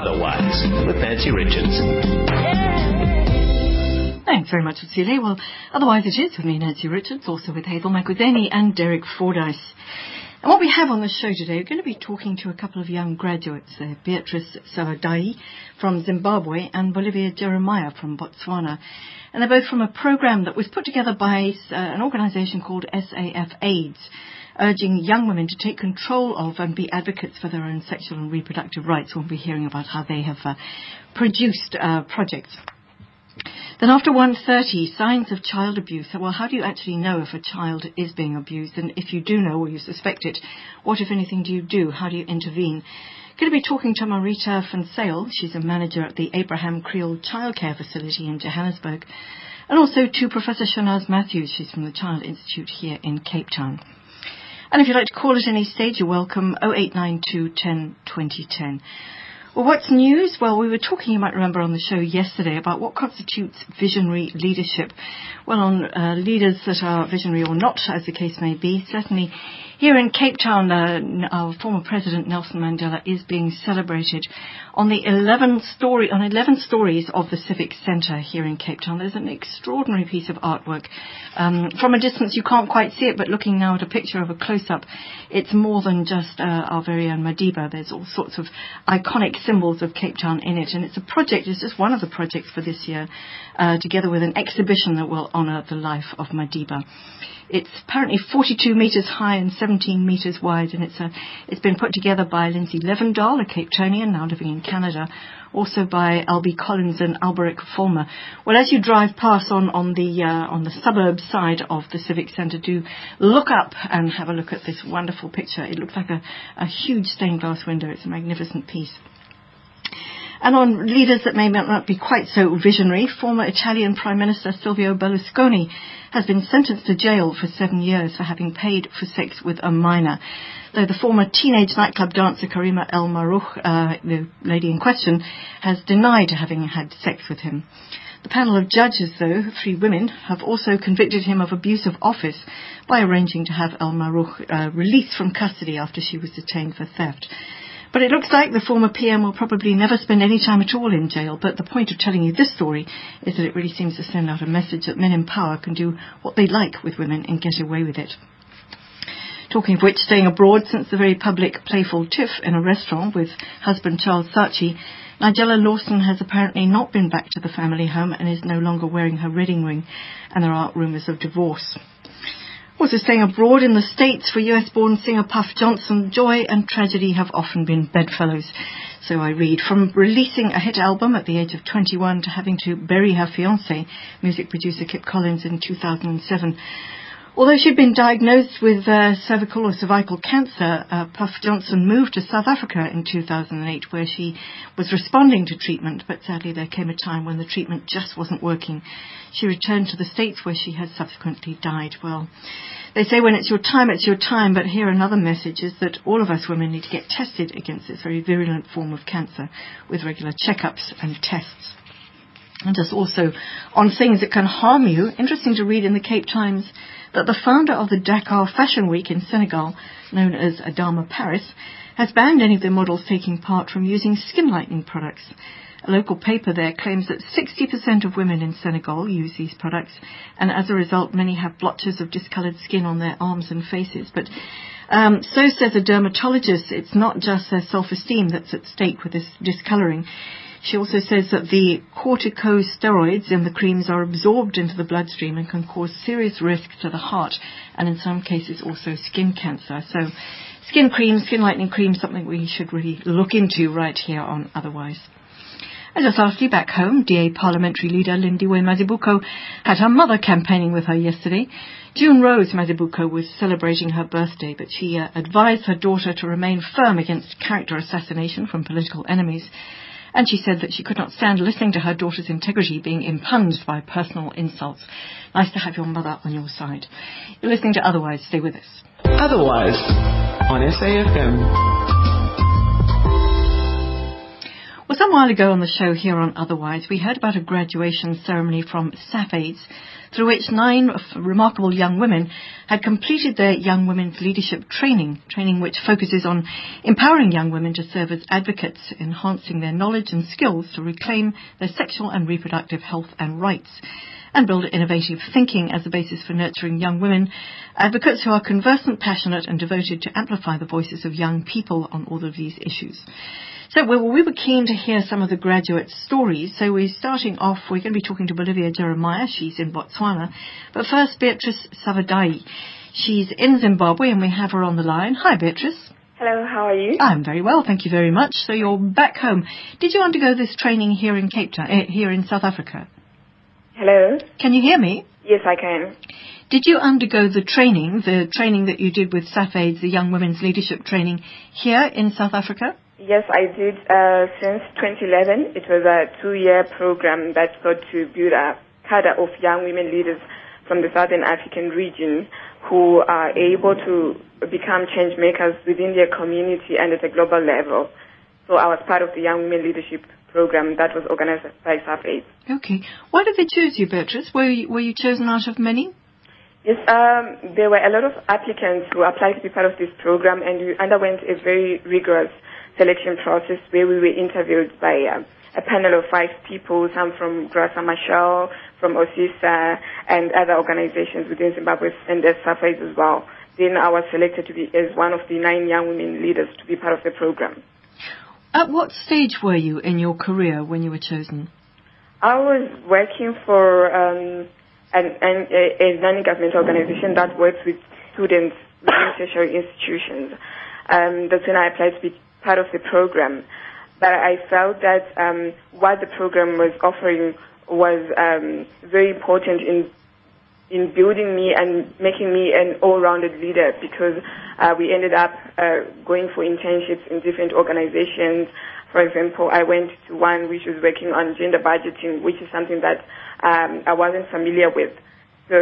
Otherwise with Nancy Richards. Thanks very much, Celia. Well, otherwise it is with me, Nancy Richards, also with Hazel Makuzeni and Derek Fordyce. And what we have on the show today, we're going to be talking to a couple of young graduates, Beatrice Savadai from Zimbabwe and Bolivia Jeremiah from Botswana. And they're both from a program that was put together by uh, an organization called SAF AIDS, urging young women to take control of and be advocates for their own sexual and reproductive rights. We'll be hearing about how they have uh, produced uh, projects. Then after 1.30, signs of child abuse. Well, how do you actually know if a child is being abused? And if you do know or you suspect it, what, if anything, do you do? How do you intervene? Going to be talking to Marita van Zyl. She's a manager at the Abraham Kriel Childcare Facility in Johannesburg. And also to Professor Shanaaz Mathews. She's from the Child Institute here in Cape Town. And if you'd like to call at any stage, you're welcome 0892 10 2010. Well, what's news? Well, we were talking, you might remember on the show yesterday, about what constitutes visionary leadership. Well, on uh, leaders that are visionary or not, as the case may be, certainly here in Cape Town, uh, our former president Nelson Mandela is being celebrated on the 11 story on 11 stories of the Civic Centre here in Cape Town. There's an extraordinary piece of artwork. Um, from a distance, you can't quite see it, but looking now at a picture of a close-up, it's more than just uh, our very own Madiba. There's all sorts of iconic symbols of Cape Town in it, and it's a project. It's just one of the projects for this year, uh, together with an exhibition that will honour the life of Madiba. It's apparently 42 metres high and 17 metres wide, and it's a, it's been put together by Lindsay Levendahl, a Cape Townian now living in Canada, also by Albie Collins and Alberic Fulmer. Well, as you drive past on, on the uh, on the suburb side of the Civic Centre, do look up and have a look at this wonderful picture. It looks like a, a huge stained glass window. It's a magnificent piece. And on leaders that may not be quite so visionary, former Italian Prime Minister Silvio Berlusconi has been sentenced to jail for seven years for having paid for sex with a minor. Though the former teenage nightclub dancer Karima El Mahroug, uh, the lady in question, has denied having had sex with him. The panel of judges, though, three women, have also convicted him of abuse of office by arranging to have El Mahroug uh, released from custody after she was detained for theft. But it looks like the former PM will probably never spend any time at all in jail. But the point of telling you this story is that it really seems to send out a message that men in power can do what they like with women and get away with it. Talking of which, staying abroad since the very public playful tiff in a restaurant with husband Charles Saatchi, Nigella Lawson has apparently not been back to the family home and is no longer wearing her wedding ring, and there are rumours of divorce. Also staying abroad in the States for US-born singer Puff Johnson, joy and tragedy have often been bedfellows. So I read, from releasing a hit album at the age of 21 to having to bury her fiancé, music producer Kip Collins in 2007. Although she'd been diagnosed with uh, cervical or cervical cancer, uh, Puff Johnson moved to South Africa in 2008 where she was responding to treatment, but sadly there came a time when the treatment just wasn't working. She returned to the States where she has subsequently died. Well, they say when it's your time, it's your time, but here another message is that all of us women need to get tested against this very virulent form of cancer with regular checkups and tests. And just also on things that can harm you, interesting to read in the Cape Times that the founder of the Dakar Fashion Week in Senegal, known as Adama Paris, has banned any of the models taking part from using skin lightening products. A local paper there claims that 60% of women in Senegal use these products, and as a result, many have blotches of discoloured skin on their arms and faces. But um, so says a dermatologist, it's not just their self-esteem that's at stake with this discolouring. She also says that the corticosteroids in the creams are absorbed into the bloodstream and can cause serious risk to the heart and in some cases also skin cancer. So skin cream, skin lightening cream, something we should really look into right here on Otherwise. And just lastly, back home, DA parliamentary leader Lindiwe Mazibuko had her mother campaigning with her yesterday. June Rose Mazibuko was celebrating her birthday, but she uh, advised her daughter to remain firm against character assassination from political enemies and she said that she could not stand listening to her daughter's integrity being impugned by personal insults. Nice to have your mother on your side. You're listening to Otherwise. Stay with us. Otherwise on SAFM. Well, some while ago on the show here on Otherwise, we heard about a graduation ceremony from SAFAIDS, through which nine remarkable young women had completed their Young Women's Leadership Training, training which focuses on empowering young women to serve as advocates, enhancing their knowledge and skills to reclaim their sexual and reproductive health and rights and build innovative thinking as a basis for nurturing young women, advocates who are conversant, passionate and devoted to amplify the voices of young people on all of these issues. So well, we were keen to hear some of the graduate stories. So we're starting off, we're going to be talking to Bolivia Jeremiah. She's in Botswana. But first, Beatrice Savadai. She's in Zimbabwe and we have her on the line. Hi, Beatrice. Hello, how are you? I'm very well, thank you very much. So you're back home. Did you undergo this training here in Cape Town, uh, here in South Africa? Hello? Can you hear me? Yes, I can. Did you undergo the training, the training that you did with SAFAIDS, the Young Women's Leadership Training, here in South Africa? Yes, I did uh, since 2011. It was a two-year program that sought to build a cadre of young women leaders from the Southern African region who are able to become change makers within their community and at a global level. So I was part of the Young Women Leadership Program that was organized by SAFAIDS. Okay. Why did they choose you, Beatrice? Were you, were you chosen out of many? Yes, um, there were a lot of applicants who applied to be part of this program, and we underwent a very rigorous selection process where we were interviewed by uh, a panel of five people, some from Graça Machel, from OSISA, and other organizations within Zimbabwe, and as SAFAIDS as well. Then I was selected to be as one of the nine young women leaders to be part of the program. At what stage were you in your career when you were chosen? I was working for um, an, an, a, a non-governmental organization that works with students within tertiary institutions. Um, that's when I applied to be part of the program. But I felt that um, what the program was offering was um, very important in in building me and making me an all-rounded leader because uh, we ended up uh, going for internships in different organizations. For example, I went to one which was working on gender budgeting, which is something that um, I wasn't familiar with. So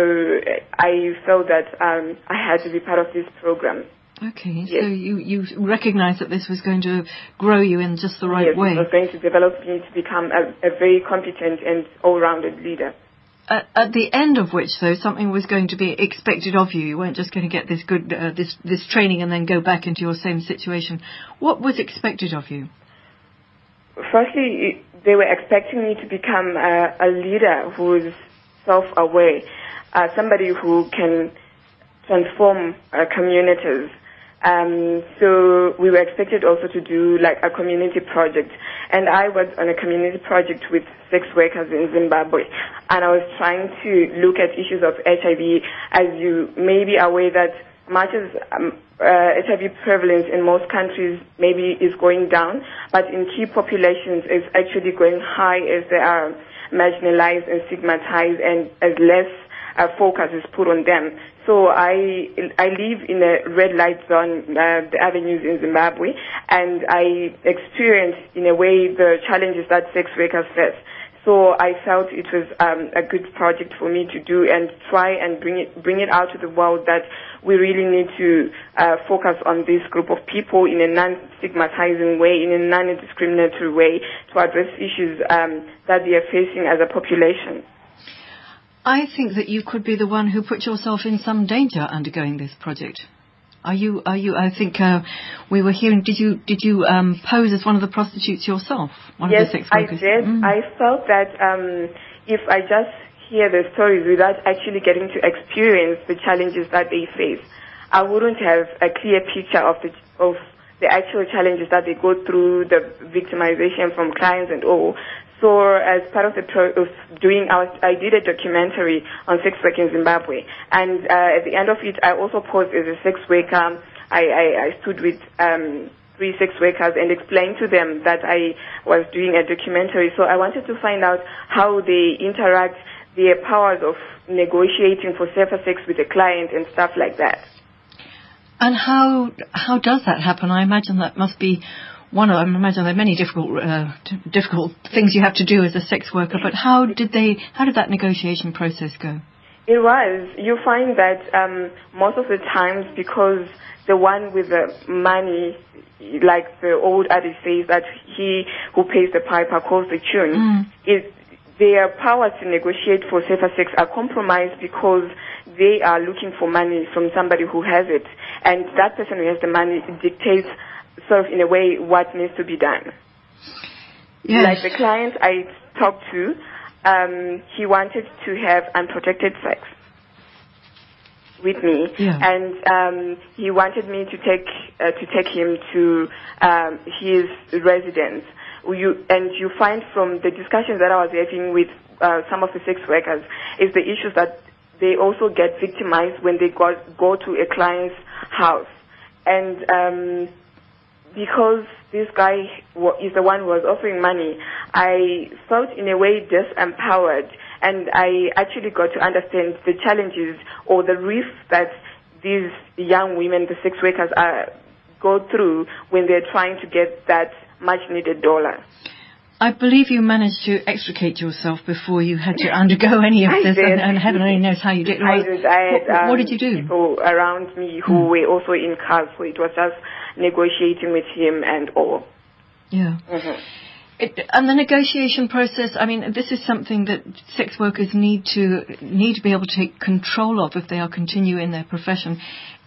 I felt that um, I had to be part of this program. Okay, Yes. so you, you recognized that this was going to grow you in just the right yes, way. it was going to develop me to become a, a very competent and all-rounded leader. At, at the end of which, though, something was going to be expected of you. You weren't just going to get this good uh, this this training and then go back into your same situation. What was expected of you? Firstly, they were expecting me to become a, a leader who is self-aware, uh, somebody who can transform uh, communities. Um, so we were expected also to do like a community project, and I was on a community project with sex workers in Zimbabwe, and I was trying to look at issues of HIV. As you may be aware that much as um, uh, HIV prevalence in most countries maybe is going down, but in key populations it's actually going high as they are marginalized and stigmatized and as less uh, focus is put on them. So I I live in a red light zone, uh, the avenues in Zimbabwe, and I experience in a way the challenges that sex workers face. So I felt it was um, a good project for me to do and try and bring it bring it out to the world that we really need to uh, focus on this group of people in a non-stigmatizing way, in a non-discriminatory way, to address issues um, that they are facing as a population. I think that you could be the one who put yourself in some danger undergoing this project. Are you? Are you? I think uh, we were hearing. Did you? Did you um, pose as one of the prostitutes yourself? One yes, of the sex I did. Mm. I felt that um, if I just hear the stories without actually getting to experience the challenges that they face, I wouldn't have a clear picture of the of the actual challenges that they go through, the victimization from clients and all. So as part of the pro- of doing, I, I did a documentary on sex work in Zimbabwe, and uh, at the end of it, I also posed as a sex worker. I, I, I stood with um, three sex workers and explained to them that I was doing a documentary. So I wanted to find out how they interact, their powers of negotiating for safer sex with a client and stuff like that. And how how does that happen? I imagine that must be one of. I imagine there are many difficult uh, difficult things you have to do as a sex worker. But how did they? How did that negotiation process go? It was. You find that um, most of the times because the one with the money, like the old adage says that he who pays the piper calls the tune, Mm. is their power to negotiate for safer sex are compromised because they are looking for money from somebody who has it, and that person who has the money dictates sort of in a way what needs to be done. Yes. Like the client I talked to, um, he wanted to have unprotected sex with me, Yeah. and um, he wanted me to take uh, to take him to um, his residence. You, and you find from the discussions that I was having with uh, some of the sex workers is the issues that they also get victimized when they go, go to a client's house, and um, because this guy is the one who was offering money, I felt in a way disempowered, and I actually got to understand the challenges or the risks that these young women, the sex workers, are go through when they're trying to get that much needed dollar. I believe you managed to extricate yourself before you had to undergo any of I this, and, and heaven only knows how you did. I did. I had, what, what um, did you do? People around me who Hmm. were also in cars, so it was just negotiating with him and all. Yeah. It, and the negotiation process, I mean, this is something that sex workers need to need to be able to take control of if they are continue in their profession.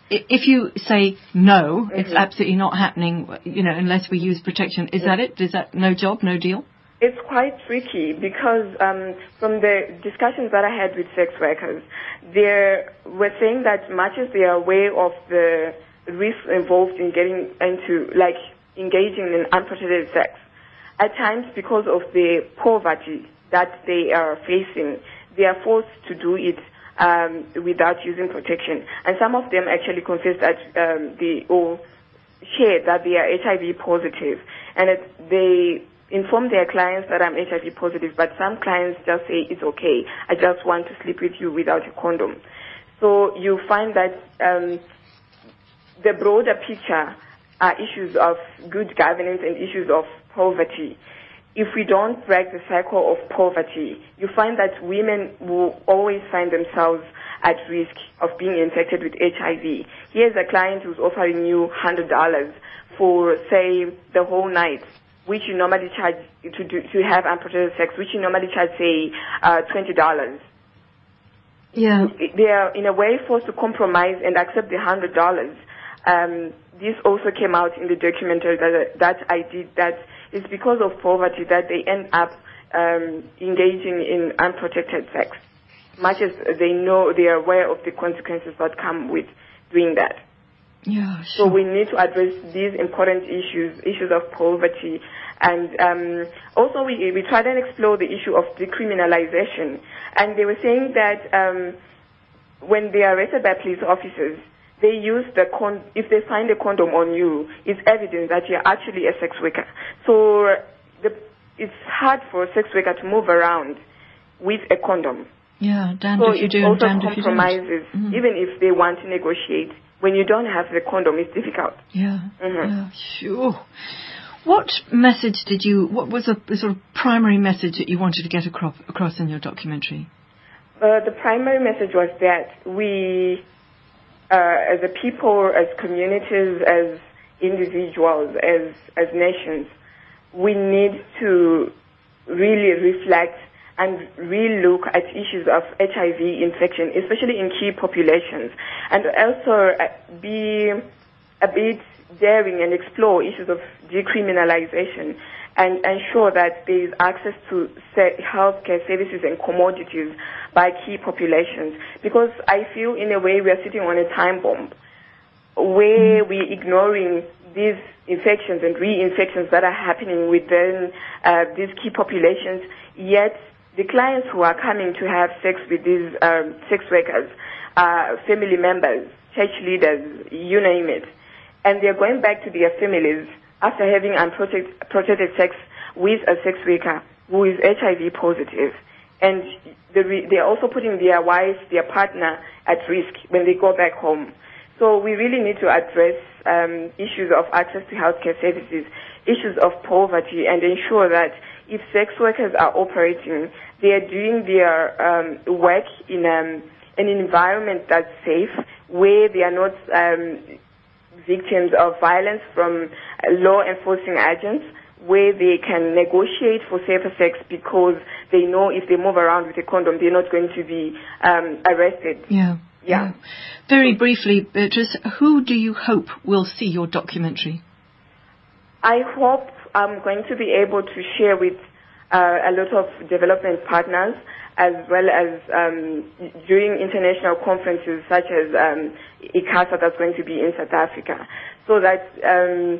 I- If you say no, it's absolutely not happening, you know, unless we use protection. Is that it? Is that no job, no deal? It's quite tricky because um, from the discussions that I had with sex workers, they were saying that much as they are aware of the risks involved in getting into, like, engaging in unprotected sex, at times because of the poverty that they are facing, they are forced to do it um, without using protection. And some of them actually confess that um, they all share that they are HIV positive. positive, and it, they inform their clients that I'm HIV positive. But some clients just say it's okay. I just want to sleep with you without a condom. So you find that um, the broader picture are issues of good governance and issues of poverty. If we don't break the cycle of poverty, you find that women will always find themselves at risk of being infected with HIV. Here's a client who's offering you $100 for, say, the whole night, which you normally charge to, do, to have unprotected sex, which you normally charge, say, uh, $20 Yeah. they are in a way forced to compromise and accept the hundred dollars. Um, this also came out in the documentary that, that I did. That it's because of poverty that they end up um, engaging in unprotected sex, much as they know they are aware of the consequences that come with doing that. Yeah, sure. So we need to address these important issues, issues of poverty, and um, also we we tried and explore the issue of decriminalization. And they were saying that um, when they are arrested by police officers, they use the con. If they find a condom on you, it's evidence that you're actually a sex worker. So the, it's hard for a sex worker to move around with a condom. yeah, damned So if you do also damned if you don't. compromises, even if they want to negotiate. When you don't have the condom, it's difficult. Yeah, Mhm. yeah, sure. What message did you, what was the, the sort of primary message that you wanted to get across, across in your documentary? Uh, the primary message was that we, uh, as a people, as communities, as individuals, as as nations, we need to really reflect and relook at issues of HIV infection, especially in key populations, and also uh, be a bit daring and explore issues of decriminalization and ensure that there is access to healthcare services and commodities by key populations. Because I feel in a way we are sitting on a time bomb where we're ignoring these infections and reinfections that are happening within uh, these key populations, yet the clients who are coming to have sex with these um, sex workers are family members, church leaders, you name it. And they're going back to their families after having unprotected sex with a sex worker who is HIV positive. And the re- they're also putting their wife, their partner at risk when they go back home. So we really need to address um, issues of access to healthcare services, issues of poverty, and ensure that if sex workers are operating, they are doing their um, work in um, an environment that's safe, where they are not um, victims of violence from law enforcing agents, where they can negotiate for safer sex because they know if they move around with a condom, they're not going to be um, arrested. Yeah. Yeah. Very briefly, Beatrice, who do you hope will see your documentary? I hope I'm going to be able to share with a lot of development partners as well as um, during international conferences such as um, ICASA that's going to be in South Africa, so that um,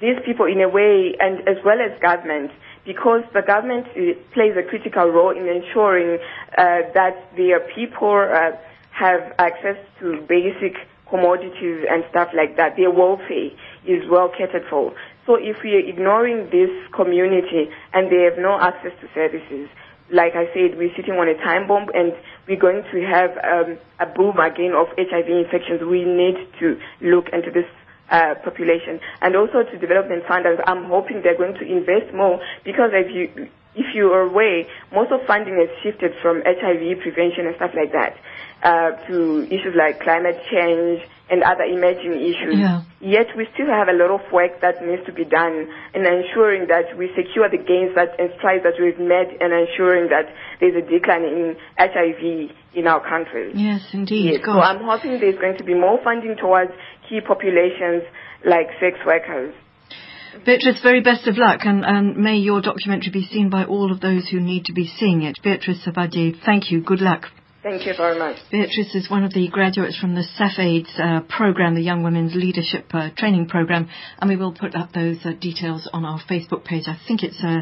these people, in a way, and as well as government, because the government uh, plays a critical role in ensuring uh, that their people uh, have access to basic commodities and stuff like that. Their welfare is well catered for. So if we are ignoring this community and they have no access to services, like I said, we're sitting on a time bomb and we're going to have um, a boom again of HIV infections. We need to look into this uh, population and also to development funders. I'm hoping they're going to invest more because if you if you are aware, most of funding has shifted from HIV prevention and stuff like that uh, to issues like climate change and other emerging issues. Yeah. Yet we still have a lot of work that needs to be done in ensuring that we secure the gains that and strides that we've made and ensuring that there's a decline in HIV in our country. Yes, indeed. Yes. So I'm hoping there's going to be more funding towards key populations like sex workers. Beatrice, very best of luck, and, and may your documentary be seen by all of those who need to be seeing it. Beatrice Savage, thank you. Good luck. Thank you very much. Beatrice is one of the graduates from the SAFAIDS uh, program, the Young Women's Leadership uh, Training Program, and we will put up those uh, details on our Facebook page. I think it's uh,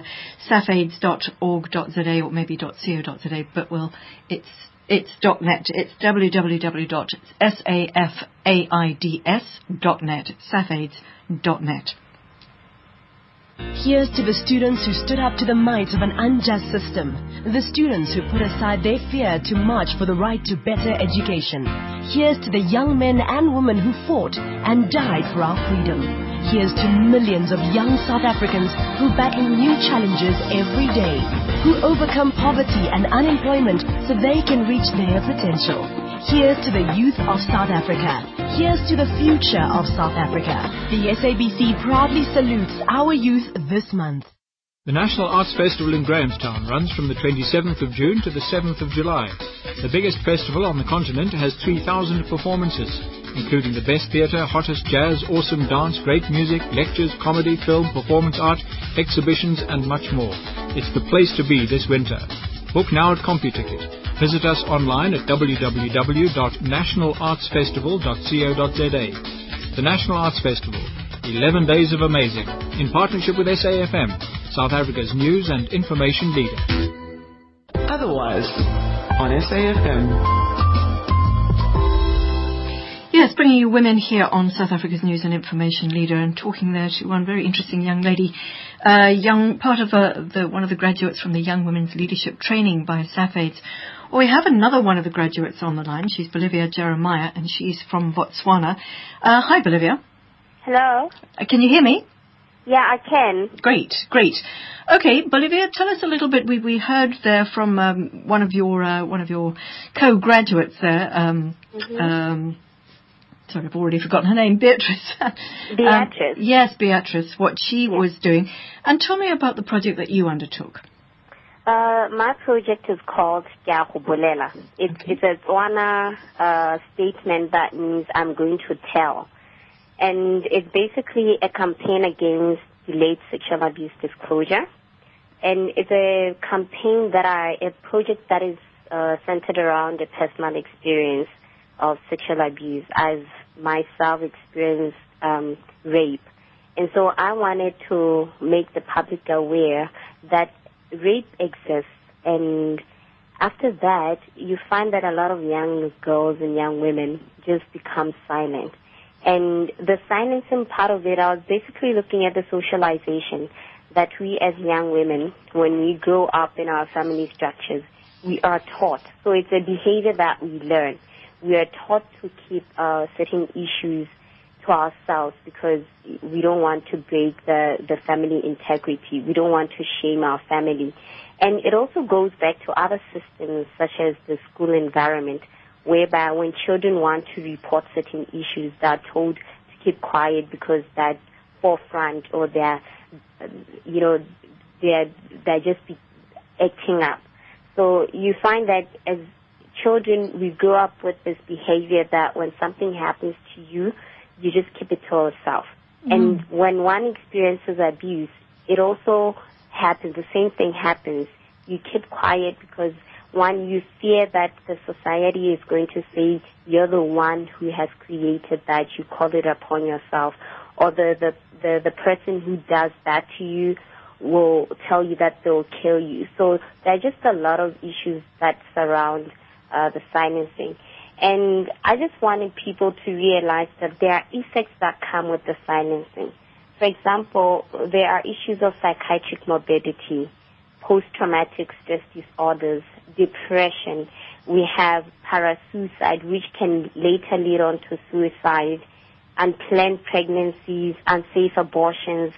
safaids.org.za or maybe .co.za, but well, it's it's .net. It's www.safaids.net. Safaids.net. Here's to the students who stood up to the might of an unjust system. The students who put aside their fear to march for the right to better education. Here's to the young men and women who fought and died for our freedom. Here's to millions of young South Africans who battle new challenges every day, who overcome poverty and unemployment so they can reach their potential. Here's to the youth of South Africa. Here's to the future of South Africa. The SABC proudly salutes our youth this month. The National Arts Festival in Grahamstown runs from the 27th of June to the 7th of July. The biggest festival on the continent has 3,000 performances, including the best theatre, hottest jazz, awesome dance, great music, lectures, comedy, film, performance art, exhibitions, and much more. It's the place to be this winter. Book now at CompuTicket. Visit us online at www.nationalartsfestival.co.za. The National Arts Festival, 11 days of amazing, in partnership with SAFM, South Africa's news and information leader. Otherwise, on SAFM, Yes, bringing you women here on South Africa's News and Information Leader and talking there to one very interesting young lady, uh, young part of uh, the one of the graduates from the Young Women's Leadership Training by SAFAIDS. Well, we have another one of the graduates on the line. She's Bolivia Jeremiah, and she's from Botswana. Uh, hi, Bolivia. Hello. Uh, can you hear me? Yeah, I can. Great, great. Okay, Bolivia, tell us a little bit. We we heard there from um, one of your uh, one of your co-graduates there. Um, um, sorry, I've already forgotten her name. Beatrice. Um, Beatrice. yes, Beatrice. What she was doing, and tell me about the project that you undertook. Uh, my project is called Kiahubulela. It's, it's a Tswana uh, statement that means I'm going to tell. And it's basically a campaign against delayed sexual abuse disclosure. And it's a campaign that I, a project that is uh, centered around a personal experience of sexual abuse. I've myself experienced um, rape. And so I wanted to make the public aware that rape exists and after that you find that a lot of young girls and young women just become silent. And the silencing part of it, I was basically looking at the socialization that we as young women, when we grow up in our family structures, we are taught. So it's a behavior that we learn. We are taught to keep uh, certain issues to ourselves because we don't want to break the, the family integrity. We don't want to shame our family. And it also goes back to other systems such as the school environment whereby when children want to report certain issues, they're told to keep quiet because that forefront or they're, you know, they're, they're just acting up. So you find that as children, we grow up with this behavior that when something happens to you, you just keep it to yourself. Mm. And when one experiences abuse, it also happens, the same thing happens. You keep quiet because one, you fear that the society is going to say you're the one who has created that, you called it upon yourself, or the, the, the, the person who does that to you will tell you that they'll kill you. So there are just a lot of issues that surround uh, the silencing. And I just wanted people to realize that there are effects that come with the silencing. For example, there are issues of psychiatric morbidity, post-traumatic stress disorders, depression. We have parasuicide, which can later lead on to suicide, unplanned pregnancies, unsafe abortions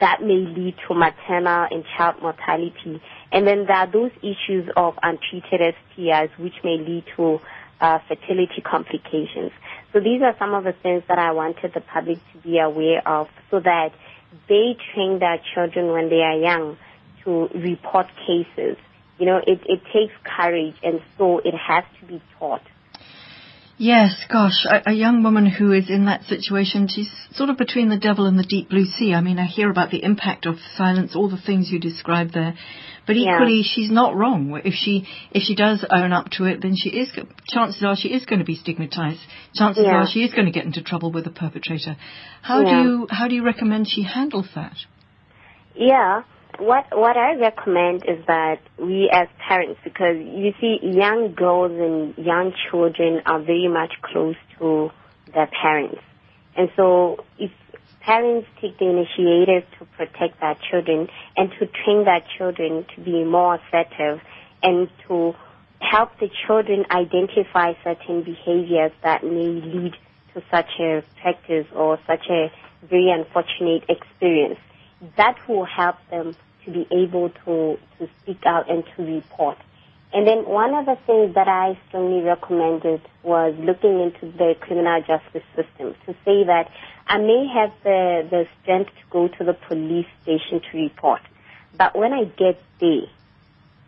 that may lead to maternal and child mortality. And then there are those issues of untreated STIs, which may lead to uh, fertility complications. So these are some of the things that I wanted the public to be aware of so that they train their children when they are young to report cases. You know, it, it takes courage and so it has to be taught. Yes, gosh, a, a, young woman who is in that situation, she's sort of between the devil and the deep blue sea. I mean, I hear about the impact of silence, all the things you described there, but equally, yeah. she's not wrong. If she if she does own up to it, then she is. Chances are she is going to be stigmatized. Chances yeah. are she is going to get into trouble with the perpetrator. How yeah. do you how do you recommend she handles that? Yeah, what what I recommend is that we as parents, because you see, young girls and young children are very much close to their parents, and so if parents take the initiative to protect their children and to train their children to be more assertive and to help the children identify certain behaviors that may lead to such a practice or such a very unfortunate experience. That will help them to be able to, to speak out and to report. And then one of the things that I strongly recommended was looking into the criminal justice system to say that I may have the, the strength to go to the police station to report, but when I get there,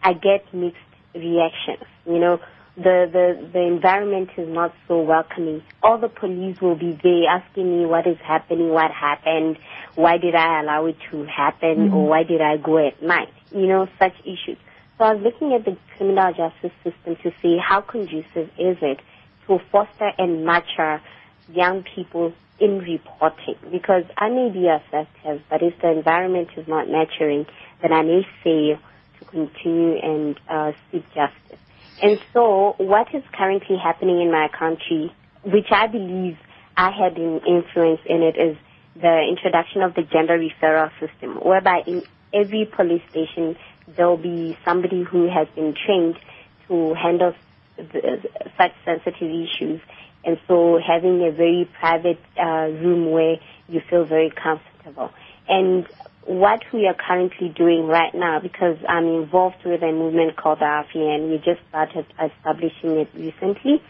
I get mixed reactions. You know, the, the, the environment is not so welcoming. All the police will be there asking me what is happening, what happened, why did I allow it to happen, mm-hmm. or why did I go at night? You know, such issues. So I was looking at the criminal justice system to see how conducive is it to foster and nurture young people in reporting because I may be assertive, but if the environment is not nurturing, then I may fail to continue and uh, seek justice. And so what is currently happening in my country, which I believe I had an influence in it, is the introduction of the gender referral system, whereby in every police station there will be somebody who has been trained to handle the, such sensitive issues. And so having a very private uh, room where you feel very comfortable. And what we are currently doing right now, because I'm involved with a movement called the RFN, we just started establishing it recently,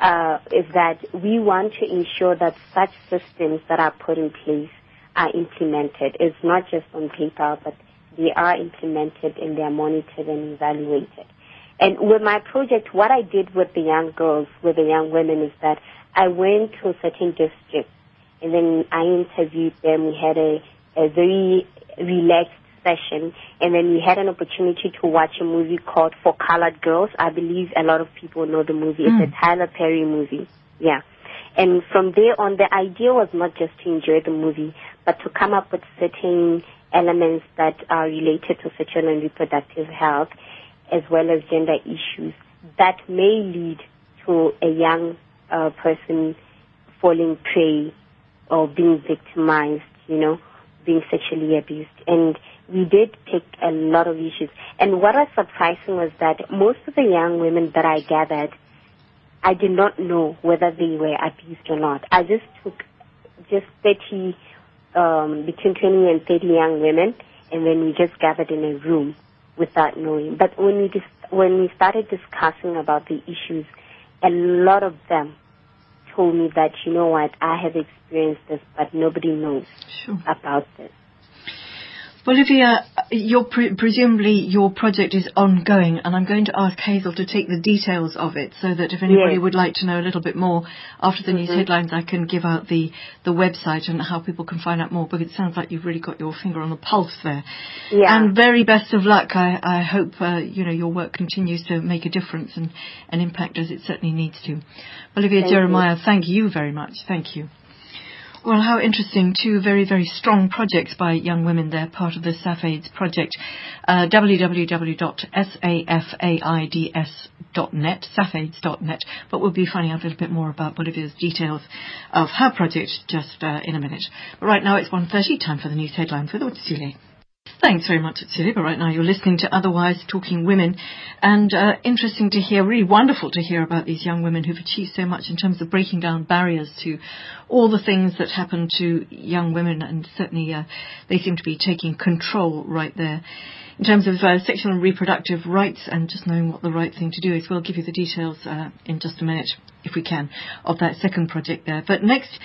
uh, is that we want to ensure that such systems that are put in place are implemented. It's not just on paper, but they are implemented and they are monitored and evaluated. And with my project, what I did with the young girls, with the young women, is that I went to a certain districts and then I interviewed them. We had a, a very relaxed session and then we had an opportunity to watch a movie called For Colored Girls. I believe a lot of people know the movie. Mm. It's a hmm. Tyler Perry movie. Yeah. And from there on, the idea was not just to enjoy the movie, but to come up with certain elements that are related to sexual and reproductive health, as well as gender issues that may lead to a young uh, person falling prey or being victimized, you know, being sexually abused. And we did take a lot of issues. And what was surprising was that most of the young women that I gathered, I did not know whether they were abused or not. I just took just 30, um, between 20 and 30 young women, and then we just gathered in a room without knowing. But when we dis- when we started discussing about the issues, a lot of them told me that you know what I have experienced this, but nobody knows sure. about this. Olivia, your pre- presumably your project is ongoing, and I'm going to ask Hazel to take the details of it, so that if anybody Yes. would like to know a little bit more after the news Mhm. headlines, I can give out the the website and how people can find out more. But it sounds like you've really got your finger on the pulse there. Yeah. And very best of luck. I, I hope uh, you know your work continues to make a difference and, and impact as it certainly needs to. Olivia Thank you. Jeremiah, thank you very much. Thank you. Well, how interesting. Two very, very strong projects by young women. They're part of the SAFAIDS project. Uh, www.safaids.net, safaids.net. But we'll be finding out a little bit more about Bolivia's details of her project just uh, in a minute. But right now it's 1.30, time for the news headlines with Utsule. Thanks very much, Celia. But right now you're listening to Otherwise Talking Women. And uh, interesting to hear, really wonderful to hear about these young women who've achieved so much in terms of breaking down barriers to all the things that happen to young women. And certainly uh, they seem to be taking control right there. In terms of uh, sexual and reproductive rights and just knowing what the right thing to do is, we'll give you the details uh, in just a minute, if we can, of that second project there. But next,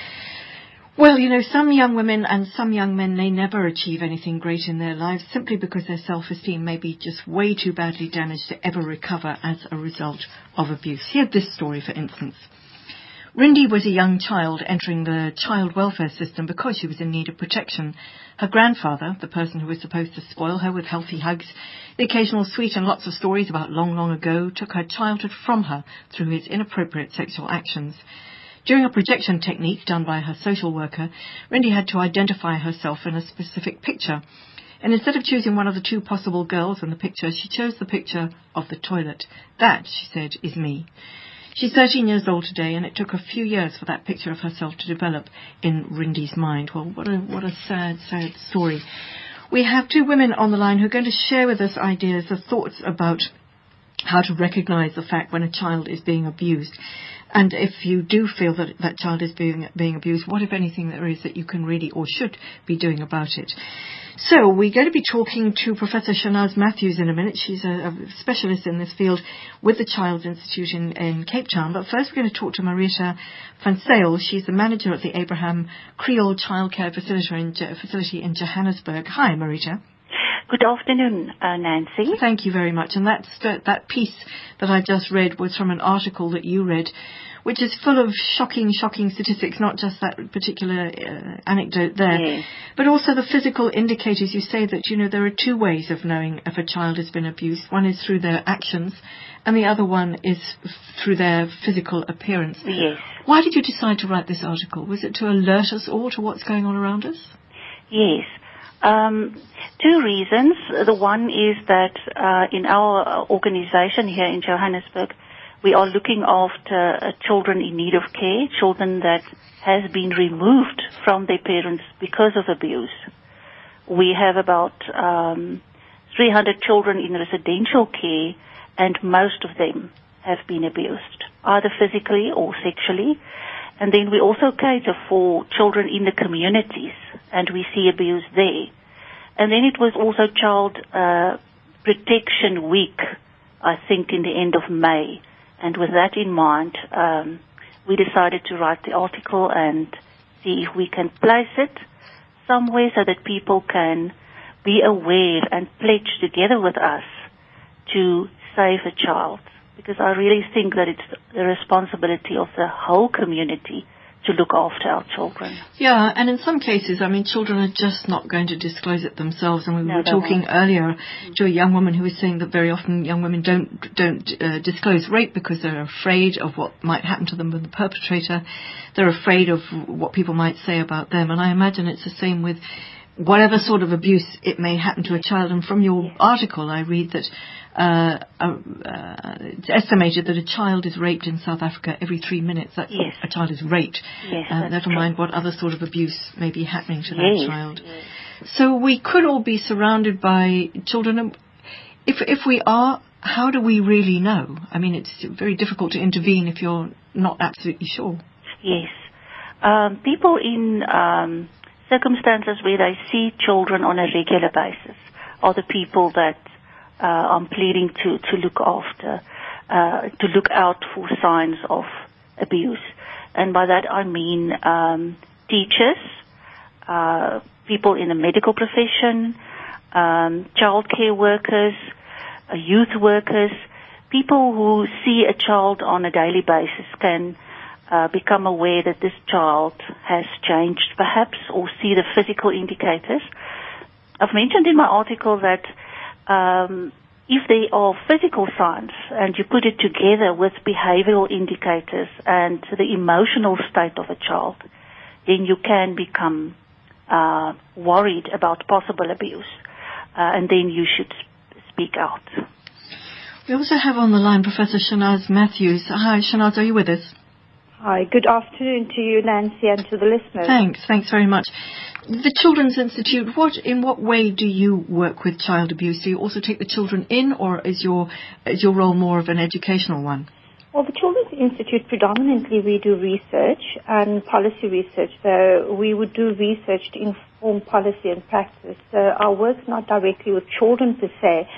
well, you know, some young women and some young men may never achieve anything great in their lives simply because their self-esteem may be just way too badly damaged to ever recover as a result of abuse. Hear this story, for instance. Rindy was a young child entering the child welfare system because she was in need of protection. Her grandfather, the person who was supposed to spoil her with healthy hugs, the occasional sweet and lots of stories about long, long ago, took her childhood from her through his inappropriate sexual actions. During a projection technique done by her social worker, Rindy had to identify herself in a specific picture. And instead of choosing one of the two possible girls in the picture, she chose the picture of the toilet. That, she said, is me. She's 13 years old today, and it took a few years for that picture of herself to develop in Rindy's mind. Well, what a, what a sad, sad story. We have two women on the line who are going to share with us ideas, or thoughts about how to recognize the fact when a child is being abused. And if you do feel that that child is being being abused, what if anything there is that you can really or should be doing about it? So we're going to be talking to Professor Shanaaz Mathews in a minute. She's a, a specialist in this field with the Child's Institute in, in Cape Town. But first we're going to talk to Marita van Zyl. She's the manager at the Abraham Kriel Childcare Facility in, facility in Johannesburg. Hi, Marita. Good afternoon, uh, Nancy. Thank you very much. And that st- that piece that I just read was from an article that you read, which is full of shocking, shocking statistics. Not just that particular uh, anecdote there, Yes. but also the physical indicators. You say that you know there are two ways of knowing if a child has been abused. One is through their actions, and the other one is f- through their physical appearance. Yes. Why did you decide to write this article? Was it to alert us all to what's going on around us? Yes. Um, two reasons. The one is that uh, in our organization here in Johannesburg, we are looking after uh, children in need of care, children that has been removed from their parents because of abuse. We have about um, 300 children in residential care, and most of them have been abused, either physically or sexually. And then we also cater for children in the communities, and we see abuse there. And then it was also Child uh, Protection Week, I think, in the end of May. And with that in mind, um, we decided to write the article and see if we can place it somewhere so that people can be aware and pledge together with us to save a child. Because I really think that it's the responsibility of the whole community to look after our children. Yeah, and in some cases, I mean, children are just not going to disclose it themselves. And we No, were talking won't. earlier to a young woman who was saying that very often young women don't don't uh, disclose rape because they're afraid of what might happen to them with the perpetrator. They're afraid of what people might say about them. And I imagine it's the same with whatever sort of abuse it may happen to a child. And from your article, I read that uh, uh, uh, it's estimated that a child is raped in South Africa every three minutes. That's Yes. a child is raped. Yes, Uh, never true. mind what other sort of abuse may be happening to Yes, that child. So we could all be surrounded by children. If if we are, how do we really know? I mean, it's very difficult to intervene if you're not absolutely sure. Yes. Um, people in um, circumstances where they see children on a regular basis are the people that uh, I'm pleading to, to look after, uh, to look out for signs of abuse. And by that I mean um, teachers, uh, people in the medical profession, um, childcare workers, uh, youth workers, people who see a child on a daily basis can uh, become aware that this child has changed perhaps or see the physical indicators. I've mentioned in my article that um, if they are physical signs and you put it together with behavioral indicators and the emotional state of a child, then you can become uh, worried about possible abuse, uh, and then you should speak out. We also have on the line Professor Shanaaz Mathews. Hi, Shanaaz, are you with us? Hi, good afternoon to you, Nancy, and to the listeners. Thanks, thanks very much. The Children's Institute, what, in what way do you work with child abuse? Do you also take the children in, or is your, is your role more of an educational one? Well, the Children's Institute predominantly we do research and policy research. So we would do research to inform policy and practice. So our work's not directly with children per se,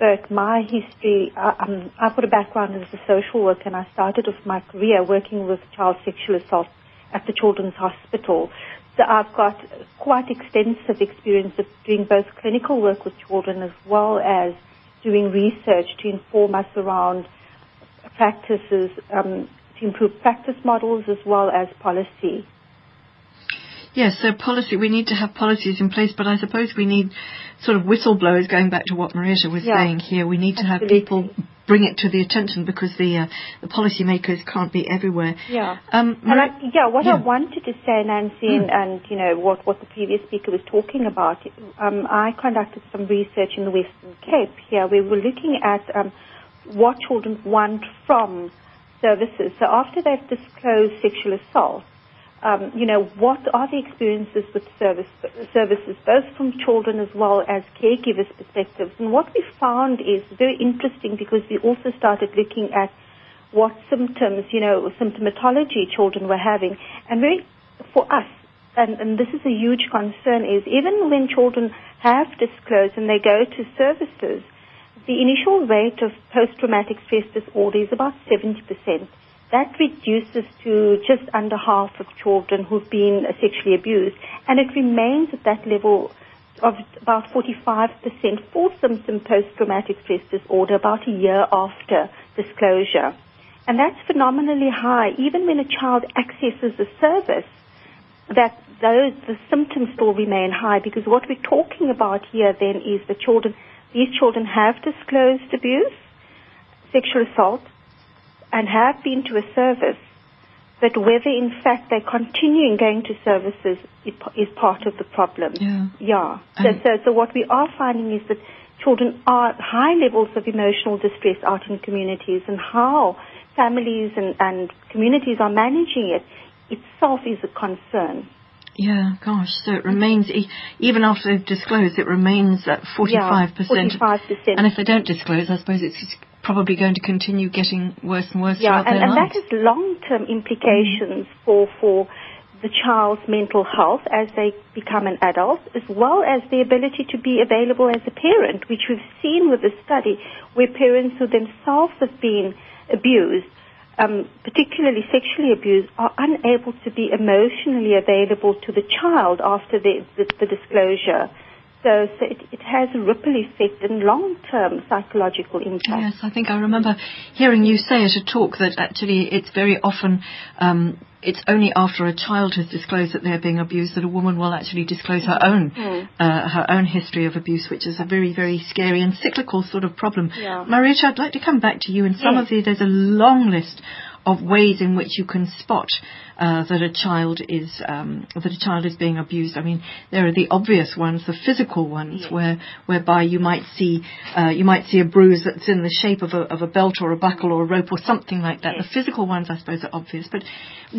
but my history, I, um, I've got a background as a social worker and I started off my career working with child sexual assault at the Children's Hospital. So I've got quite extensive experience of doing both clinical work with children as well as doing research to inform us around practices, um, to improve practice models as well as policy. Yes, so policy, we need to have policies in place, but I suppose we need sort of whistleblowers, going back to what Marietta was Yeah, saying here. We need to have people bring it to the attention because the, uh, the policymakers can't be everywhere. Yeah. Um, I, yeah, what I wanted to say, Nancy, and, and you know what, what the previous speaker was talking about, um, I conducted some research in the Western Cape here. Where We were looking at um, what children want from services. So after they've disclosed sexual assault, um, you know, what are the experiences with service, services, both from children as well as caregivers' perspectives? And what we found is very interesting because we also started looking at what symptoms, you know, symptomatology children were having. And very, for us, and, and this is a huge concern, is even when children have disclosed and they go to services, the initial rate of post-traumatic stress disorder is about 70%. That reduces to just under half of children who've been sexually abused, and it remains at that level of about 45% full symptom post-traumatic stress disorder about a year after disclosure. And that's phenomenally high. Even when a child accesses a service, that those the symptoms still remain high because what we're talking about here then is the children these children have disclosed abuse, sexual assault, and have been to a service, but whether in fact they're continuing going to services is part of the problem. Yeah. Yeah. So, so, so what we are finding is that children are at high levels of emotional distress out in communities and how families and, and communities are managing it itself is a concern. Yeah, gosh. So it remains, even after they've disclosed, it remains at 45%. Yeah, 45%. And if they don't disclose, I suppose it's probably going to continue getting worse and worse Yeah, and, and that has long-term implications for, for the child's mental health as they become an adult, as well as the ability to be available as a parent, which we've seen with the study where parents who themselves have been abused, um, particularly sexually abused, are unable to be emotionally available to the child after the, the, the disclosure. So, so it, it has a ripple effect and long-term psychological impact. Yes, I think I remember hearing you say at a talk that actually it's very often um, it's only after a child has disclosed that they're being abused that a woman will actually disclose her own Mm. uh, her own history of abuse, which is a very very scary and cyclical sort of problem. Yeah. Marietta, I'd like to come back to you. In some Yes. of the there's a long list of ways in which you can spot uh, that a child is um, that a child is being abused. I mean, there are the obvious ones, the physical ones, where whereby you might see uh, you might see a bruise that's in the shape of a of a belt or a buckle or a rope or something like that. The physical ones, I suppose, are obvious. But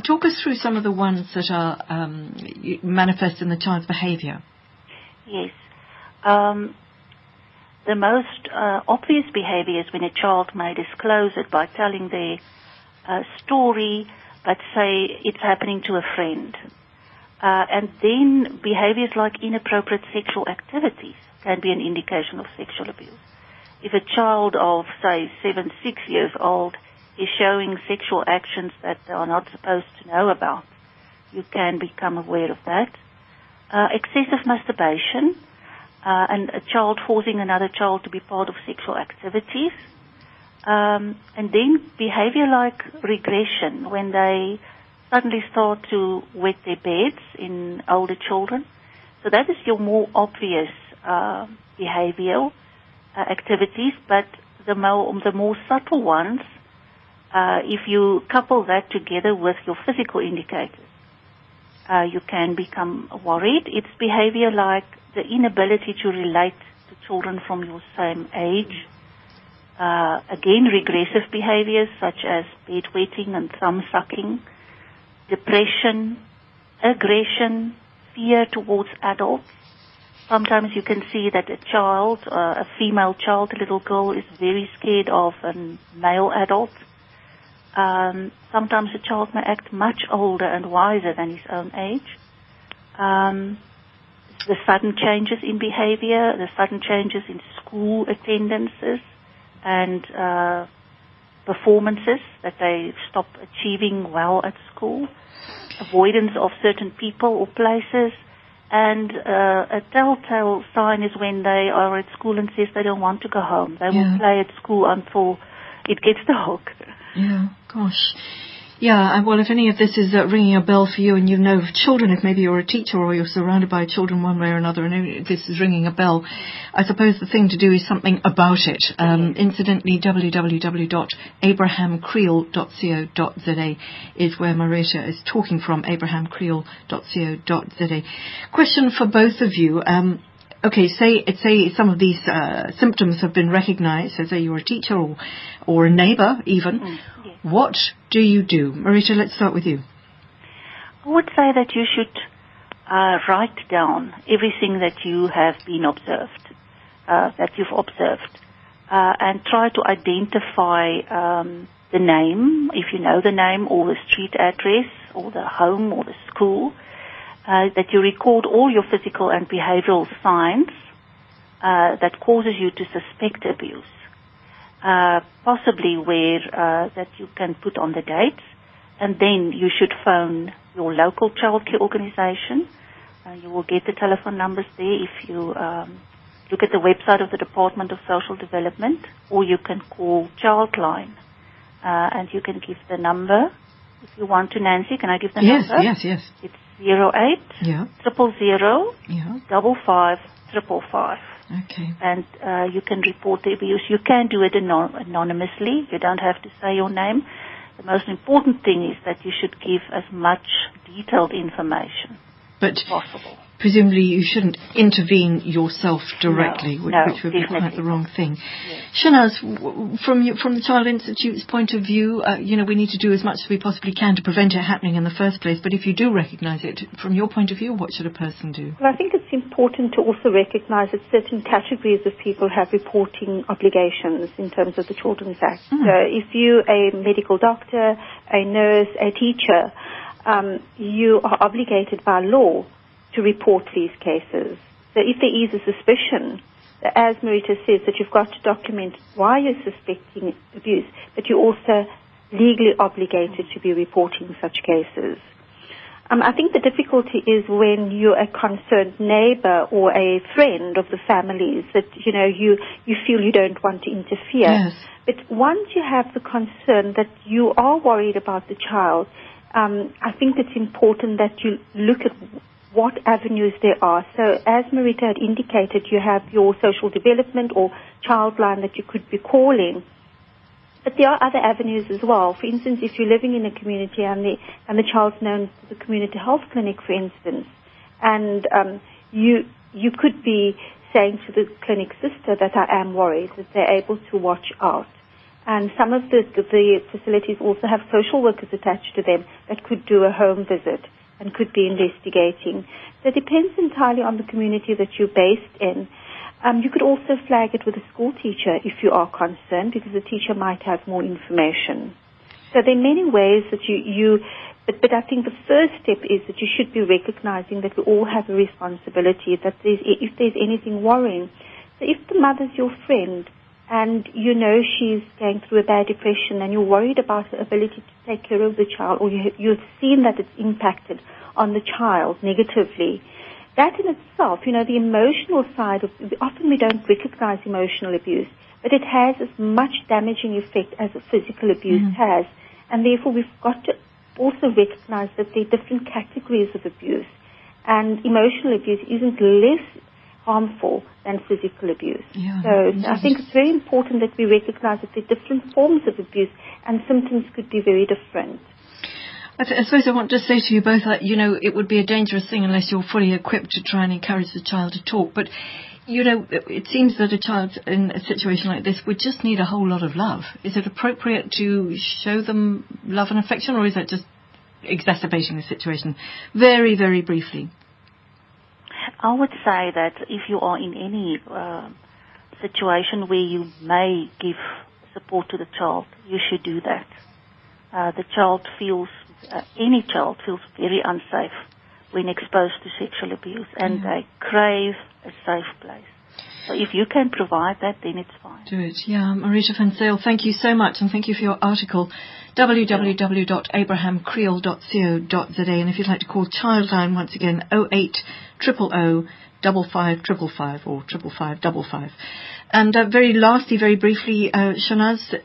talk us through some of the ones that are um, manifest in the child's behaviour. Yes. Um, the most uh, obvious behavior is when a child may disclose it by telling their story, but say it's happening to a friend. Uh, and then behaviors like inappropriate sexual activities can be an indication of sexual abuse. If a child of, say, seven, six years old is showing sexual actions that they are not supposed to know about, you can become aware of that. Uh, excessive masturbation uh, and a child forcing another child to be part of sexual activities. Um, and then behavior like regression, when they suddenly start to wet their beds in older children. So that is your more obvious uh, behavioral uh, activities, but the more, the more subtle ones, uh, if you couple that together with your physical indicators, uh, you can become worried. It's behavior like the inability to relate to children from your same age. Uh, again, regressive behaviors such as bedwetting and thumb sucking, depression, aggression, fear towards adults. Sometimes you can see that a child, uh, a female child, a little girl, is very scared of a male adult. Um, sometimes a child may act much older and wiser than his own age. Um, the sudden changes in behavior, the sudden changes in school attendances and uh, performances that they stop achieving well at school, avoidance of certain people or places, and uh, a telltale sign is when they are at school and says they don't want to go home. They Yeah. will play at school until it gets dark. Yeah, gosh. Yeah, uh, well, if any of this is uh, ringing a bell for you and you know of children, if maybe you're a teacher or you're surrounded by children one way or another and this is ringing a bell, I suppose the thing to do is something about it. Um, incidentally, www.abrahamkriel.co.za is where Marita is talking from, abrahamkriel.co.za. Question for both of you. Um, Okay, say say some of these uh, symptoms have been recognised. So say you're a teacher or or a neighbour even. What do you do, Marita? Let's start with you. I would say that you should uh, write down everything that you have been observed, uh, that you've observed, uh, and try to identify um, the name, if you know the name, or the street address, or the home, or the school. Uh, that you record all your physical and behavioral signs uh, that causes you to suspect abuse uh, possibly where uh, that you can put on the dates, and then you should phone your local childcare organization. Uh, you will get the telephone numbers there if you um, look at the website of the Department of Social Development, or you can call Childline, uh, and you can give the number if you want to. Nancy, can I give the yes, number? yes, yes. It's zero eight Yeah, triple zero yeah. double five triple five Okay. and uh, you can report the abuse. You can do it anon- anonymously. You don't have to say your name. The most important thing is that you should give as much detailed information But as possible. Presumably you shouldn't intervene yourself directly, No, which, no, which would be quite the wrong thing. Shanaaz, w- from you, from the Child Institute's point of view, uh, you know we need to do as much as we possibly can to prevent it happening in the first place. But if you do recognise it, from your point of view, what should a person do? Well, I think it's important to also recognize that certain categories of people have reporting obligations in terms of the Children's Act. So if you a medical doctor, a nurse, a teacher, um, you are obligated by law to report these cases. So if there is a suspicion, as Marita says, that you've got to document why you're suspecting abuse, but you're also legally obligated to be reporting such cases. Um, I think the difficulty is when you're a concerned neighbor or a friend of the families that you know you you feel you don't want to interfere. Yes. But once you have the concern that you are worried about the child, um, I think it's important that you look at what avenues there are. So as Marita had indicated, you have your social development or childline that you could be calling. But there are other avenues as well. For instance, if you're living in a community and the and the child's known to the community health clinic, for instance, and um, you you could be saying to the clinic sister that I am worried that they're able to watch out. And some of the, the facilities also have social workers attached to them that could do a home visit and could be investigating. So it depends entirely on the community that you're based in. Um, you could also flag it with a school teacher if you are concerned because the teacher might have more information. So there are many ways that you, you but, but I think the first step is that you should be recognizing that we all have a responsibility, that there's, if there's anything worrying. So if the mother's your friend and you know she's going through a bad depression and you're worried about her ability to take care of the child or you, you've seen that it's impacted on the child negatively, that in itself, you know, the emotional side of, often we don't recognize emotional abuse, but it has as much damaging effect as a physical abuse Mhm. has. And therefore we've got to also recognize that there are different categories of abuse. And emotional abuse isn't less harmful than physical abuse. Yeah, so I think it's very important that we recognize that there are different forms of abuse and symptoms could be very different. I, th- I suppose I want to say to you both that, you know, it would be a dangerous thing unless you're fully equipped to try and encourage the child to talk. But, you know, it, it seems that a child in a situation like this would just need a whole lot of love. Is it appropriate to show them love and affection, or is that just exacerbating the situation? Very, very briefly. I would say that if you are in any uh, situation where you may give support to the child, you should do that. Uh, the child feels, uh, any child feels very unsafe when exposed to sexual abuse and they crave a safe place. So if you can provide that, then it's fine. Do it. Yeah, Marita van Zyl, thank you so much and thank you for your article. www.abrahamkriel.co.za and if you'd like to call Childline once again, 08 000 double five triple five or triple five double five. And uh, very lastly, very briefly, uh, Shanaaz,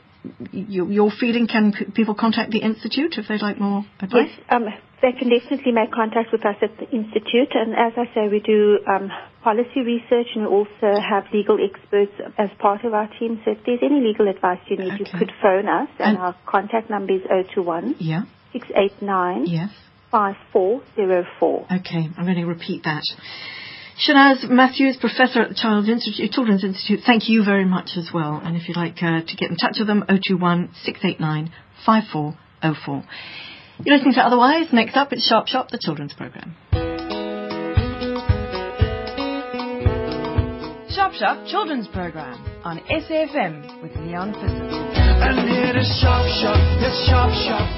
your, your feeling, can p- people contact the Institute if they'd like more advice? Yes, um, they can definitely make contact with us at the Institute. And as I say, we do um, policy research and we also have legal experts as part of our team. So if there's any legal advice you need, you could phone us. And, And- our contact number is 021 Yeah, 689 yes. 5404. Okay, I'm going to repeat that. Shanaaz Mathews, Professor at the Child Institute, Children's Institute, thank you very much as well. And if you'd like uh, to get in touch with them, 021 689 5404. You're listening to Otherwise. Next up, it's Sharp Shop, the children's programme. Shop Shop Children's Program on SAFM with Leon Fisher. And it is sharp, sharp, yes, sharp, sharp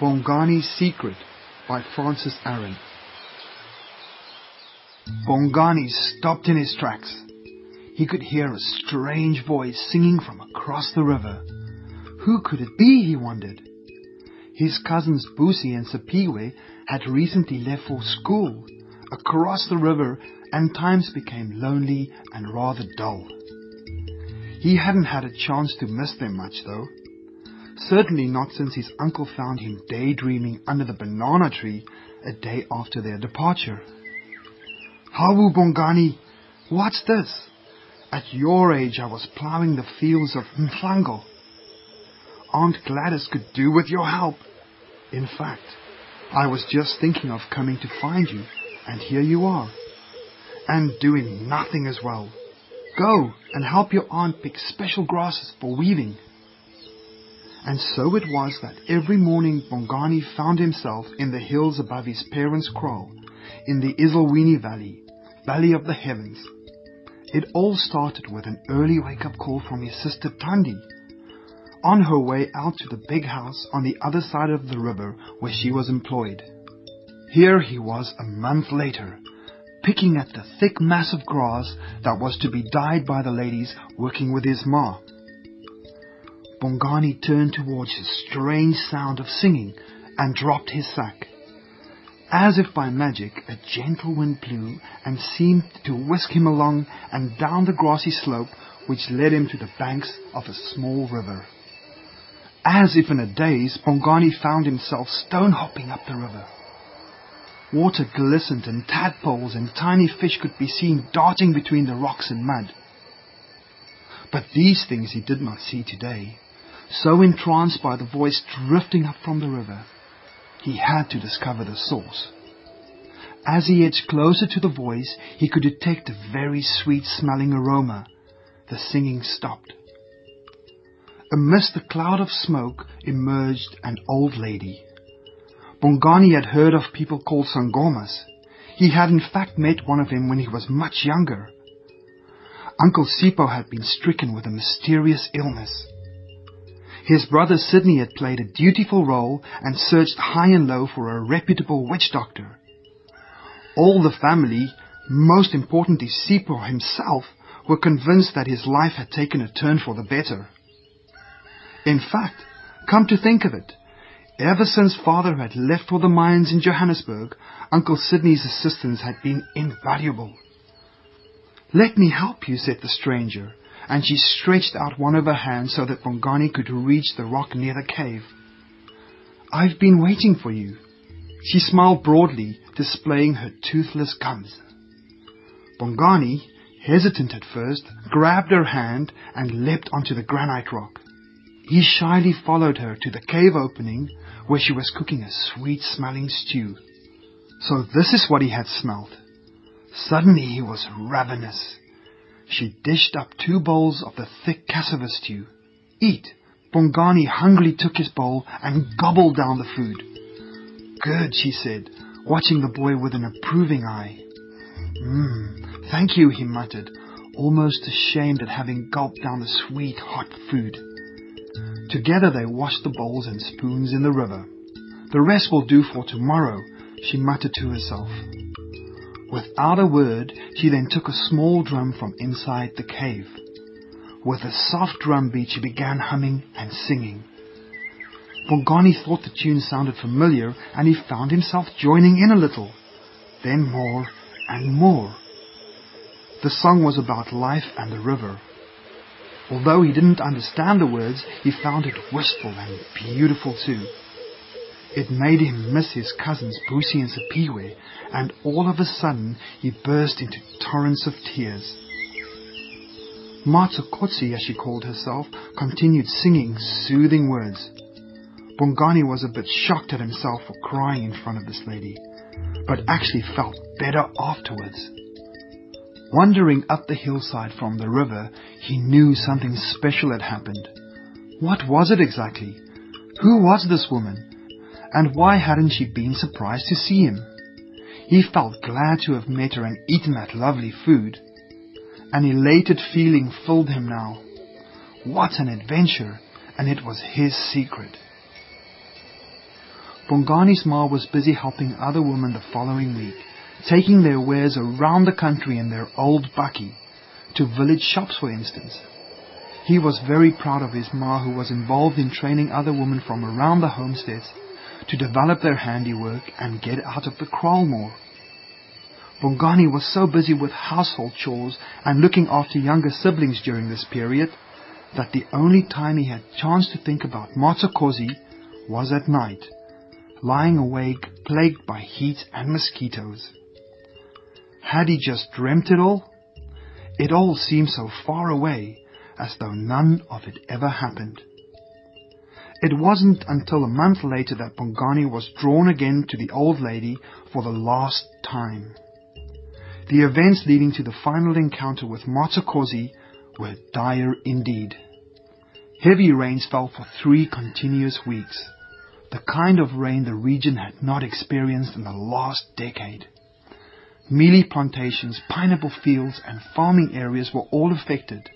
from the Bongani's Secret by Francis Aaron. Bongani stopped in his tracks. He could hear a strange voice singing from across the river. Who could it be, he wondered. His cousins Busi and Sipiwe had recently left for school across the river and times became lonely and rather dull. He hadn't had a chance to miss them much though. Certainly not since his uncle found him daydreaming under the banana tree a day after their departure. Hawu Bongani, what's this? At your age I was ploughing the fields of Mfango. Aunt Gladys could do with your help. In fact, I was just thinking of coming to find you, and here you are. And doing nothing as well. Go and help your aunt pick special grasses for weaving. And so it was that every morning Bongani found himself in the hills above his parents' kraal, in the Ezulwini Valley, Valley of the Heavens. It all started with an early wake-up call from his sister Tandi, on her way out to the big house on the other side of the river where she was employed. Here he was a month later, picking at the thick mass of grass that was to be dyed by the ladies working with his ma. Bongani turned towards a strange sound of singing and dropped his sack. As if by magic, a gentle wind blew and seemed to whisk him along and down the grassy slope which led him to the banks of a small river. As if in a daze, Bongani found himself stone hopping up the river. Water glistened and tadpoles and tiny fish could be seen darting between the rocks and mud. But these things he did not see today. So entranced by the voice drifting up from the river, he had to discover the source. As he edged closer to the voice, he could detect a very sweet smelling aroma. The singing stopped. Amidst the cloud of smoke emerged an old lady. Bongani had heard of people called Sangomas. He had in fact met one of them when he was much younger. Uncle Sipo had been stricken with a mysterious illness. His brother Sidney had played a dutiful role and searched high and low for a reputable witch doctor. All the family, most importantly Sipo himself, were convinced that his life had taken a turn for the better. In fact, Come to think of it, ever since father had left for the mines in Johannesburg, Uncle Sidney's assistance had been invaluable. Let me help you, said the stranger, and she stretched out one of her hands so that Bongani could reach the rock near the cave. I've been waiting for you. She smiled broadly, displaying her toothless gums. Bongani, hesitant at first, grabbed her hand and leapt onto the granite rock. He shyly followed her to the cave opening where she was cooking a sweet-smelling stew. So this is what he had smelt. Suddenly he was ravenous. She dished up two bowls of the thick cassava stew. Eat! Bongani hungrily took his bowl and gobbled down the food. Good, she said, watching the boy with an approving eye. Mmm, thank you, he muttered, almost ashamed at having gulped down the sweet, hot food. Together they washed the bowls and spoons in the river. The rest will do for tomorrow, she muttered to herself. Without a word, she then took a small drum from inside the cave. With a soft drum beat, she began humming and singing. Bongani thought the tune sounded familiar, and he found himself joining in a little. Then more and more. The song was about life and the river. Although he didn't understand the words, he found it wistful and beautiful too. It made him miss his cousins Busi and Sipiwe, and all of a sudden he burst into torrents of tears. Matsokotsi, as she called herself, continued singing soothing words. Bongani was a bit shocked at himself for crying in front of this lady, but actually felt better afterwards. Wandering up the hillside from the river, he knew something special had happened. What was it exactly? Who was this woman? And why hadn't she been surprised to see him? He felt glad to have met her and eaten that lovely food. An elated feeling filled him now. What an adventure! And it was his secret. Bongani's ma was busy helping other women the following week, taking their wares around the country in their old bakkie, to village shops for instance. He was very proud of his ma who was involved in training other women from around the homesteads to develop their handiwork and get out of the kraal more. Bongani was so busy with household chores and looking after younger siblings during this period that the only time he had chance to think about Matsokosi was at night, lying awake plagued by heat and mosquitoes. Had he just dreamt it all? It all seemed so far away, as though none of it ever happened. It wasn't until a month later that Bongani was drawn again to the old lady for the last time. The events leading to the final encounter with Matsokosi were dire indeed. Heavy rains fell for three continuous weeks, the kind of rain the region had not experienced in the last decade. Mealie plantations, pineapple fields, and farming areas were all affected,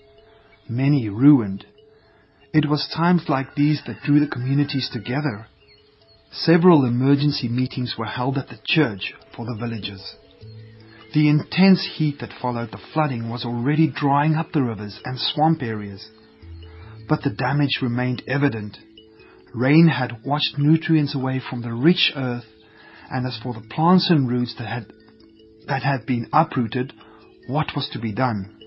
many ruined. It was times like these that drew the communities together. Several emergency meetings were held at the church for the villagers. The intense heat that followed the flooding was already drying up the rivers and swamp areas. But the damage remained evident. Rain had washed nutrients away from the rich earth, and as for the plants and roots that had, that had been uprooted, what was to be done?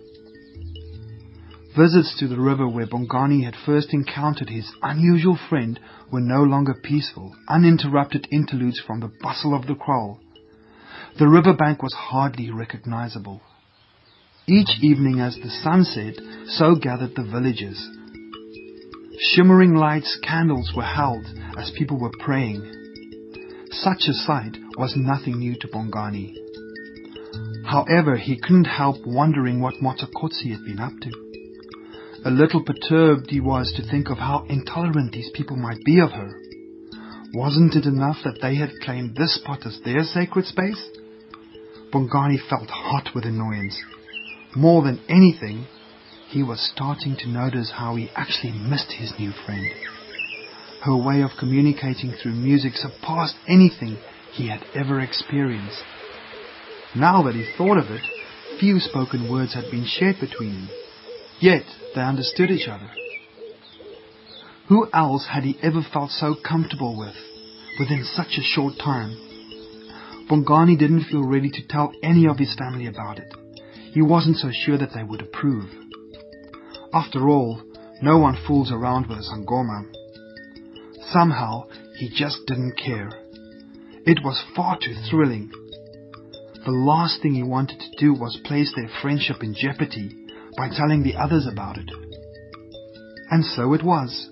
Visits to the river where Bongani had first encountered his unusual friend were no longer peaceful, uninterrupted interludes from the bustle of the kraal. The river bank was hardly recognizable. Each evening as the sun set, so gathered the villagers. Shimmering lights, candles were held as people were praying. Such a sight was nothing new to Bongani. However, he couldn't help wondering what Matsokotsi had been up to. A little perturbed he was to think of how intolerant these people might be of her. Wasn't it enough that they had claimed this spot as their sacred space? Bongani felt hot with annoyance. More than anything, he was starting to notice how he actually missed his new friend. Her way of communicating through music surpassed anything he had ever experienced. Now that he thought of it, few spoken words had been shared between them. Yet they understood each other. Who else had he ever felt so comfortable with within such a short time? Bongani didn't feel ready to tell any of his family about it. He wasn't so sure that they would approve. After all, no one fools around with a sangoma. Somehow, he just didn't care. It was far too thrilling. The last thing he wanted to do was place their friendship in jeopardy by telling the others about it. And so it was.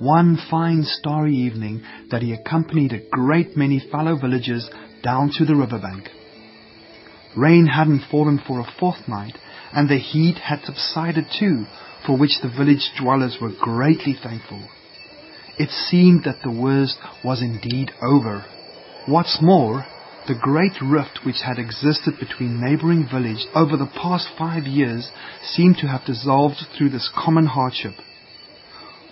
One fine starry evening that he accompanied a great many fellow villagers down to the riverbank. Rain hadn't fallen for a fortnight, and the heat had subsided too, for which the village dwellers were greatly thankful. It seemed that the worst was indeed over. What's more, the great rift which had existed between neighboring villages over the past five years seemed to have dissolved through this common hardship.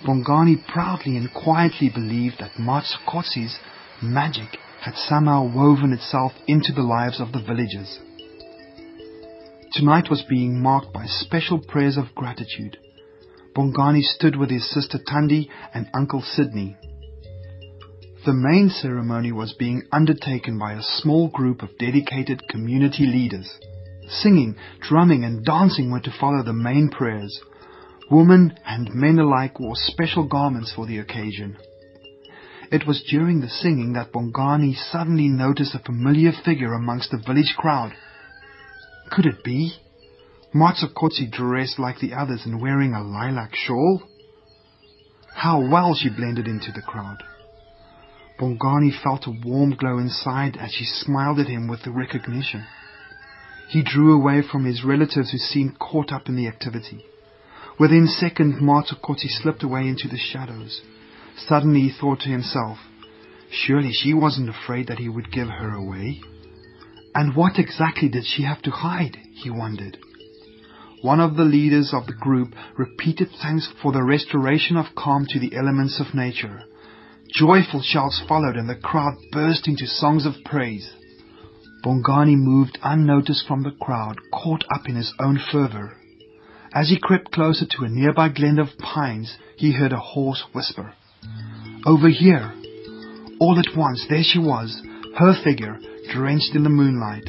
Bongani proudly and quietly believed that Matsakotsi's magic had somehow woven itself into the lives of the villagers. Tonight was being marked by special prayers of gratitude. Bongani stood with his sister Tandi and Uncle Sidney. The main ceremony was being undertaken by a small group of dedicated community leaders. Singing, drumming and dancing were to follow the main prayers. Women and men alike wore special garments for the occasion. It was during the singing that Bongani suddenly noticed a familiar figure amongst the village crowd. Could it be? Matsakotsi dressed like the others and wearing a lilac shawl? How well she blended into the crowd. Bongani felt a warm glow inside as she smiled at him with the recognition. He drew away from his relatives who seemed caught up in the activity. Within seconds, Matsakotsi slipped away into the shadows. Suddenly he thought to himself, surely she wasn't afraid that he would give her away. And what exactly did she have to hide? he wondered. One of the leaders of the group repeated thanks for the restoration of calm to the elements of nature. Joyful shouts followed and the crowd burst into songs of praise. Bongani moved unnoticed from the crowd, caught up in his own fervor. As he crept closer to a nearby glen of pines, he heard a hoarse whisper. Over here! All at once, there she was, her figure, drenched in the moonlight.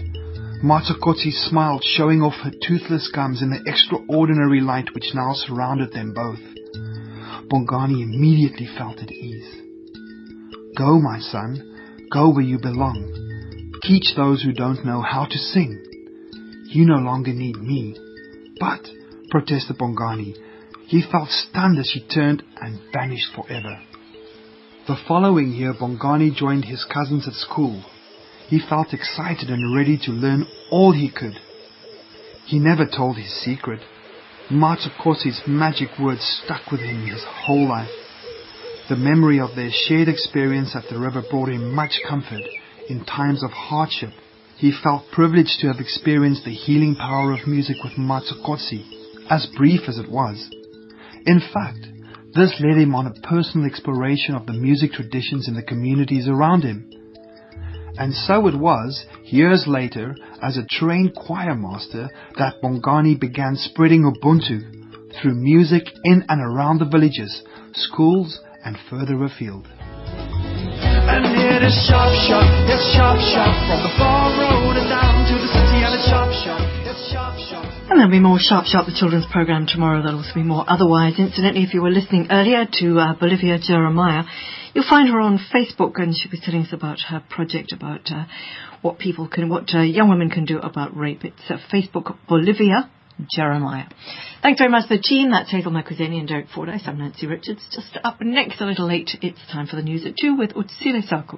Matsakotsi smiled, showing off her toothless gums in the extraordinary light which now surrounded them both. Bongani immediately felt at ease. Go, my son, go where you belong. Teach those who don't know how to sing. You no longer need me. But, protested Bongani, he felt stunned as she turned and vanished forever. The following year, Bongani joined his cousins at school. He felt excited and ready to learn all he could. He never told his secret. Matsakotsi's magic words stuck with him his whole life. The memory of their shared experience at the river brought him much comfort in times of hardship. He felt privileged to have experienced the healing power of music with Matsakotsi, as brief as it was. In fact, this led him on a personal exploration of the music traditions in the communities around him. And so it was, years later, as a trained choir master, that Bongani began spreading Ubuntu through music in and around the villages, schools, and further afield. And it is sharp, sharp, yes, sharp, sharp. From the farm road and down to the city and it's sharp, sharp, yes, sharp, sharp. And there'll be more Sharp Sharp, the children's programme tomorrow. There'll also be more otherwise. Incidentally, if you were listening earlier to uh, Bolivia Jeremiah, you'll find her on Facebook and she'll be telling us about her project about uh, what people can, what uh, young women can do about rape. It's uh, Facebook Bolivia Jeremiah. Thanks very much to the team. That's Hazel Makuzeni and Derek Fordyce. I'm Nancy Richards. Just up next a little late, it's time for the news at 2 with Utsile Saku.